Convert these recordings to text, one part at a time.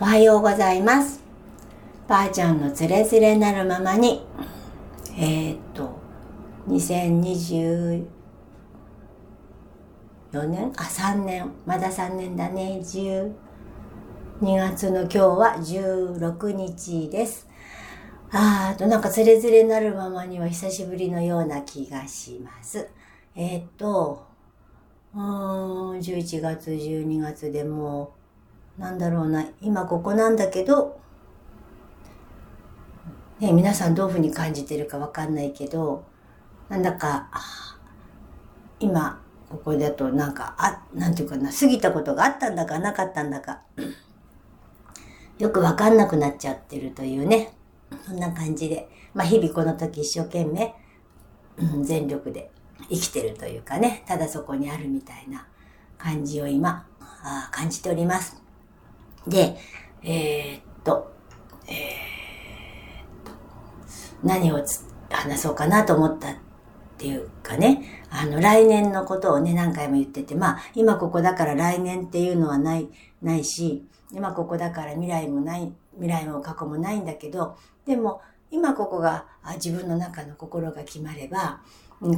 おはようございます。ばあちゃんのつれづれなるままに、えー、っと、2024年？あ、3年。まだ3年だね。12月の今日は16日です。あーと、なんかつれづれなるままには久しぶりのような気がします。えー、っと、うーん、11月、12月でもう、なんだろうな、今ここなんだけど、ね、皆さんどういうふうに感じてるかわかんないけど、なんだか、今、ここだとなんか、あ、なんていうかな、過ぎたことがあったんだかなかったんだか、よくわかんなくなっちゃってるというね、そんな感じで、まあ日々この時一生懸命、うん、全力で生きてるというかね、ただそこにあるみたいな感じを今、あ感じております。で、えー、っと、えー、っと、何を話そうかなと思ったっていうかね、あの、来年のことをね、何回も言ってて、まあ、今ここだから来年っていうのはない、ないし、今ここだから未来もない、未来も過去もないんだけど、でも、今ここが自分の中の心が決まれば、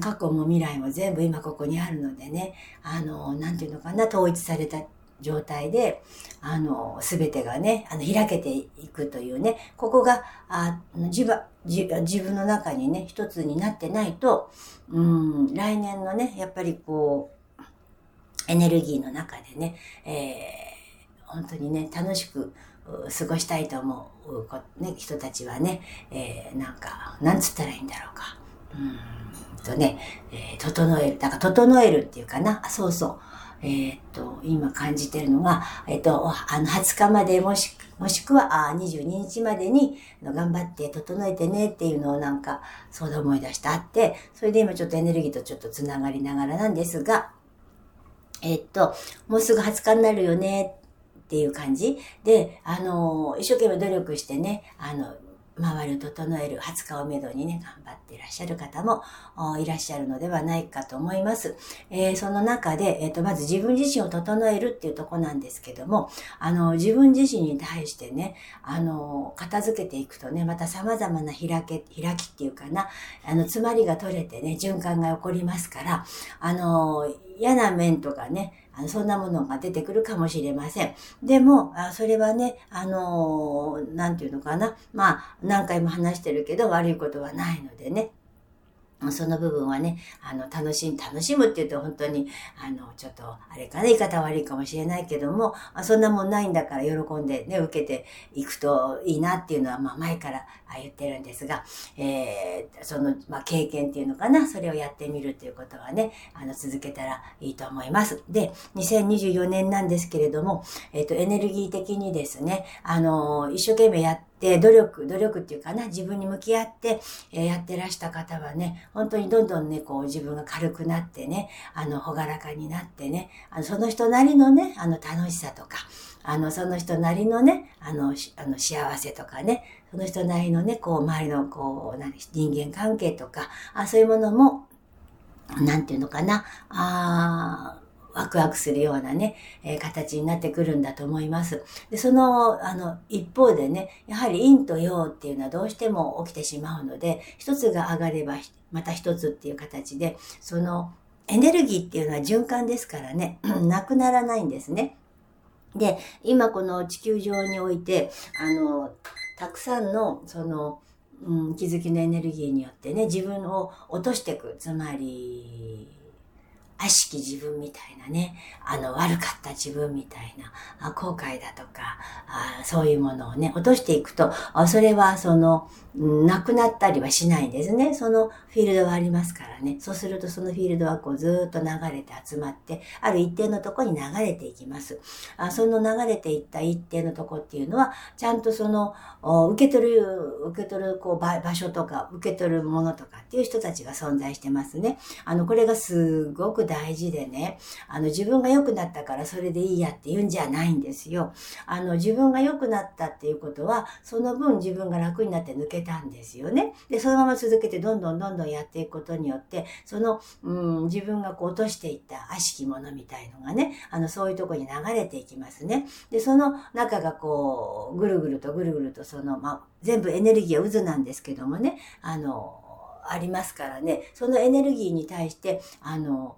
過去も未来も全部今ここにあるのでね、あの、なんていうのかな、統一された状態で、あの、すべてがね、あの、開けていくというね、ここが、あ自分、自分の中にね、一つになってないと、うん、来年のね、やっぱりこう、エネルギーの中でね、えー、本当にね、楽しく過ごしたいと思う、ね、人たちはね、えー、なんか、なんつったらいいんだろうか。うんとね、えー、整える。だから、整えるっていうかな。そうそう。えー、っと、今感じてるのが、えー、っと、あの、20日までもし、もしくは、あ22日までに、頑張って整えてねっていうのをなんか、そうだ思い出してあって、それで今ちょっとエネルギーとちょっとつながりながらなんですが、えー、っと、もうすぐ20日になるよねっていう感じで、あの、一生懸命努力してね、あの、周りを整える20日をめどにね、頑張っていらっしゃる方もいらっしゃるのではないかと思います。えー、その中で、えっ、ー、と、まず自分自身を整えるっていうとこなんですけども、あの、自分自身に対してね、あの、片付けていくとね、また様々な開け、開きっていうかな、あの、詰まりが取れてね、循環が起こりますから、あの、嫌な面とかね、あのそんなものが出てくるかもしれません。でも、あそれはね、あのー、なんていうのかな。まあ、何回も話してるけど悪いことはないのでね。その部分はね、あの、楽し、楽しむって言うと本当に、あの、ちょっと、あれかな、言い方悪いかもしれないけども、そんなもんないんだから喜んでね、受けていくといいなっていうのは、まあ前から言ってるんですが、えー、その、まあ経験っていうのかな、それをやってみるっていうことはね、あの、続けたらいいと思います。で、2024年なんですけれども、えっ、ー、と、エネルギー的にですね、あの、一生懸命やって、で、努力、努力っていうかな、自分に向き合って、えー、やってらした方はね、本当にどんどんね、こう自分が軽くなってね、あの、ほがらかになってね、あの、その人なりのね、あの、楽しさとか、あの、その人なりのね、あの、あの幸せとかね、その人なりのね、こう、周りの、こう、何、人間関係とか、あそういうものも、なんていうのかな、あワクワクするようなね、えー、形になってくるんだと思います。で、その、あの、一方でね、やはり陰と陽っていうのはどうしても起きてしまうので、一つが上がれば、また一つっていう形で、その、エネルギーっていうのは循環ですからね、なくならないんですね。で、今この地球上において、あの、たくさんの、その、うん、気づきのエネルギーによってね、自分を落としていく。つまり、悪しき自分みたいなね、あの、悪かった自分みたいな、あ後悔だとかあ、そういうものをね、落としていくと、それはその、なくなったりはしないんですね。そのフィールドはありますからね。そうするとそのフィールドはこうずっと流れて集まって、ある一定のとこに流れていきます。あその流れていった一定のとこっていうのは、ちゃんとその、受け取る、受け取るこう場所とか、受け取るものとかっていう人たちが存在してますね。あの、これがすごく大事でね、あの、自分が良くなったからそれでいいやって言うんじゃないんですよ。あの、自分が良くなったっていうことは、その分自分が楽になって抜けたんですよね。で、そのまま続けてどんどんどんどんやっていくことによって、その、うん、自分がこう落としていった悪しきものみたいのがね、あの、そういうとこに流れていきますね。で、その中がこう、ぐるぐるとぐるぐるとその、まあ、全部エネルギーは渦なんですけどもね、あの、ありますからね、そのエネルギーに対して、あの、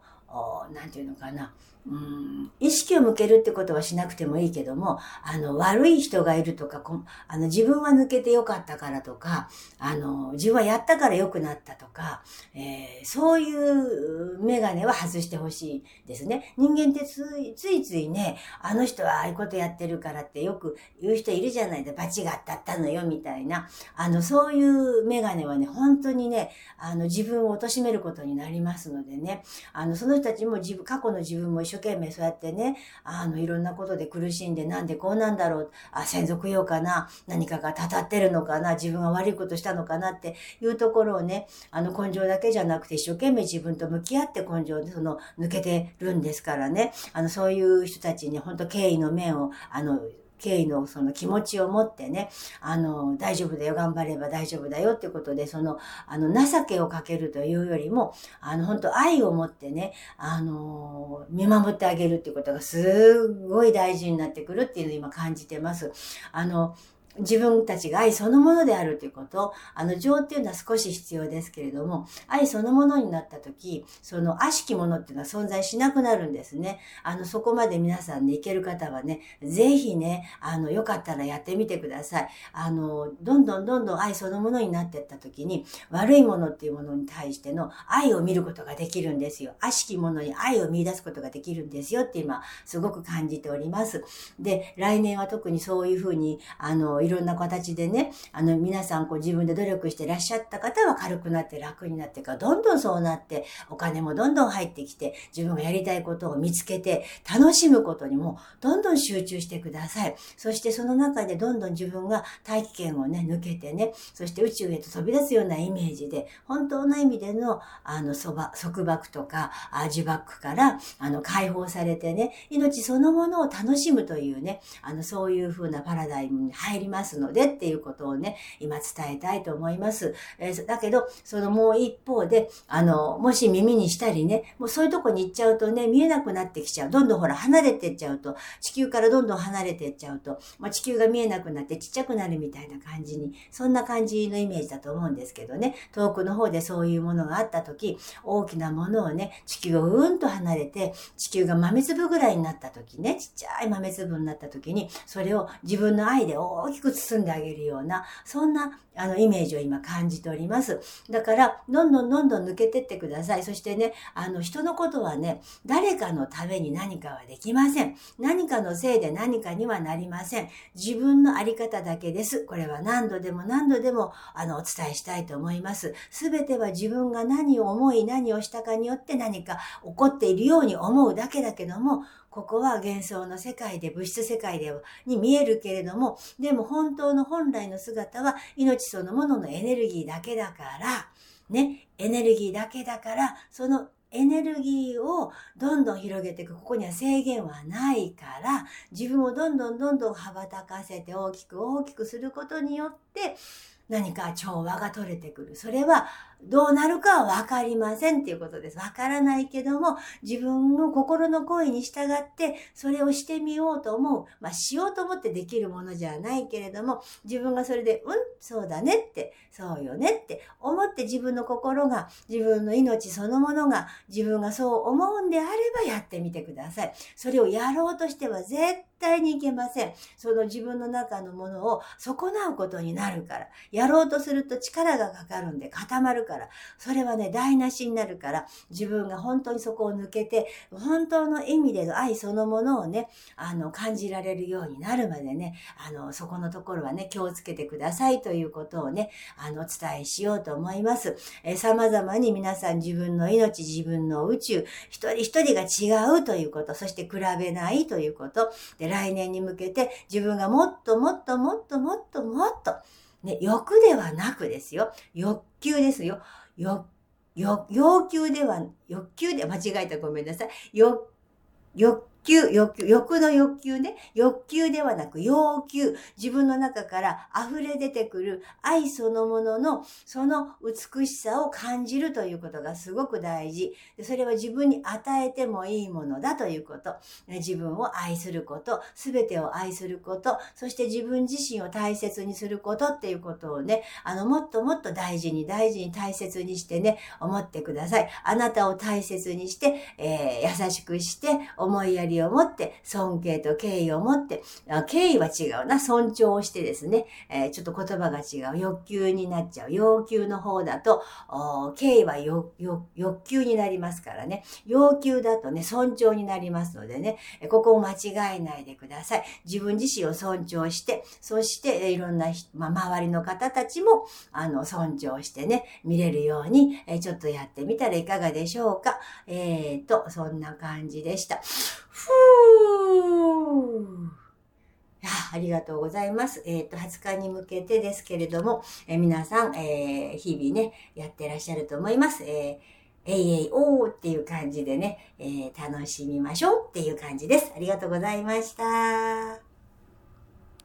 なんていうのかな、うん、意識を向けるってことはしなくてもいいけども、あの、悪い人がいるとか、あの、自分は抜けてよかったからとか、あの、自分はやったから良くなったとか、えー、そういうメガネは外してほしいですね。人間ってついついついね、あの人はああいうことやってるからってよく言う人いるじゃないで、バチが当たったのよ、みたいな。あの、そういうメガネはね、本当にね、あの、自分を貶めることになりますのでね、あの、そのたちも自分、過去の自分も一生懸命そうやってね、あの、いろんなことで苦しんで、なんでこうなんだろう、あ、専属用かな、何かがたたってるのかな、自分が悪いことしたのかなっていうところをね、あの、根性だけじゃなくて一生懸命自分と向き合って根性でその、抜けてるんですからね、あの、そういう人たちに本当敬意の面を、あの、敬意のその気持ちを持ってね、あの、大丈夫だよ、頑張れば大丈夫だよってことで、その、あの、情けをかけるというよりも、あの、本当愛を持ってね、あの、見守ってあげるっていうことがすごい大事になってくるっていうのを今感じてます。あの、自分たちが愛そのものであるということ、あの情っていうのは少し必要ですけれども、愛そのものになった時、その悪しきものっていうのは存在しなくなるんですね。あの、そこまで皆さんね、いける方はね、ぜひね、あの、よかったらやってみてください。あの、どんどんどんどん愛そのものになっていった時に、悪いものっていうものに対しての愛を見ることができるんですよ。悪しきものに愛を見出すことができるんですよって今、すごく感じております。で、来年は特にそういうふうに、あの、いろんな形でね、あの、皆さんこう自分で努力してらっしゃった方は軽くなって楽になってから、どんどんそうなって、お金もどんどん入ってきて、自分がやりたいことを見つけて、楽しむことにもどんどん集中してください。そしてその中でどんどん自分が大気圏をね、抜けてね、そして宇宙へと飛び出すようなイメージで、本当の意味での、あの、そば、束縛とか、呪縛から、あの、解放されてね、命そのものを楽しむというね、あの、そういう風なパラダイムに入りますのでっていうことをね、今伝えたいと思います。えー、だけど、そのもう一方で、あの、もし耳にしたりね、もうそういうとこに行っちゃうとね、見えなくなってきちゃう。どんどんほら離れてっちゃうと、地球からどんどん離れてっちゃうと、まあ、地球が見えなくなってちっちゃくなるみたいな感じに、そんな感じのイメージだと思うんですけどね、遠くの方でそういうものがあった時、大きなものをね、地球をうんと離れて、地球が豆粒ぐらいになった時ね、ちっちゃい豆粒になった時に、それを自分の愛で大きくく包んであげるような、そんなあのイメージを今感じております。だから、どんどんどんどん抜けてってください。そしてね、あの人のことはね、誰かのために何かはできません。何かのせいで何かにはなりません。自分のあり方だけです。これは何度でも何度でもあのお伝えしたいと思います。すべては自分が何を思い何をしたかによって何か起こっているように思うだけだけども、ここは幻想の世界で物質世界ではに見えるけれども、でも本当の本来の姿は命そのもののエネルギーだけだから、ね、エネルギーだけだから、そのエネルギーをどんどん広げていく。ここには制限はないから、自分をどんどんどんどん羽ばたかせて大きく大きくすることによって、何か調和が取れてくる。それはどうなるかはわかりませんっていうことです。わからないけども、自分の心の声に従って、それをしてみようと思う。まあ、しようと思ってできるものじゃないけれども、自分がそれで、うん、そうだねって、そうよねって思って自分の心が、自分の命そのものが、自分がそう思うんであればやってみてください。それをやろうとしては絶対にいけません。その自分の中のものを損なうことになるから。やろうとすると力がかかるんで固まるから。からそれはね、台無しになるから、自分が本当にそこを抜けて、本当の意味での愛そのものをね、あの、感じられるようになるまでね、あの、そこのところはね、気をつけてくださいということをね、あの、お伝えしようと思います。えー、様々に皆さん自分の命、自分の宇宙、一人一人が違うということ、そして比べないということ、で、来年に向けて自分がもっともっともっともっともっと、ね、欲ではなくですよ。欲求ですよ。欲、欲、要求では、欲求で、間違えたごめんなさい。欲、欲求、欲求、欲の欲求ね。欲求ではなく要求。自分の中から溢れ出てくる愛そのものの、その美しさを感じるということがすごく大事。それは自分に与えてもいいものだということ。自分を愛すること、すべてを愛すること、そして自分自身を大切にすることっていうことをね、あの、もっともっと大事に大事に大切にしてね、思ってください。あなたを大切にして、えー、優しくして、思いやりを持って、尊敬と敬意を持って、敬意は違うな、尊重をしてですね、えー、ちょっと言葉が違う、欲求になっちゃう。要求の方だと、敬意は欲求になりますからね。要求だとね、尊重になりますのでね、ここを間違えないでください。自分自身を尊重して、そしていろんな、まあ、周りの方たちも、あの、尊重してね、見れるように、えちょっとやってみたらいかがでしょうか。えーと、そんな感じでした。ふー。やありがとうございます。えっ、ー、と、20日に向けてですけれども、えー、皆さん、えー、日々ね、やってらっしゃると思います。えー、えいえいおーっていう感じでね、えー、楽しみましょうっていう感じです。ありがとうございました。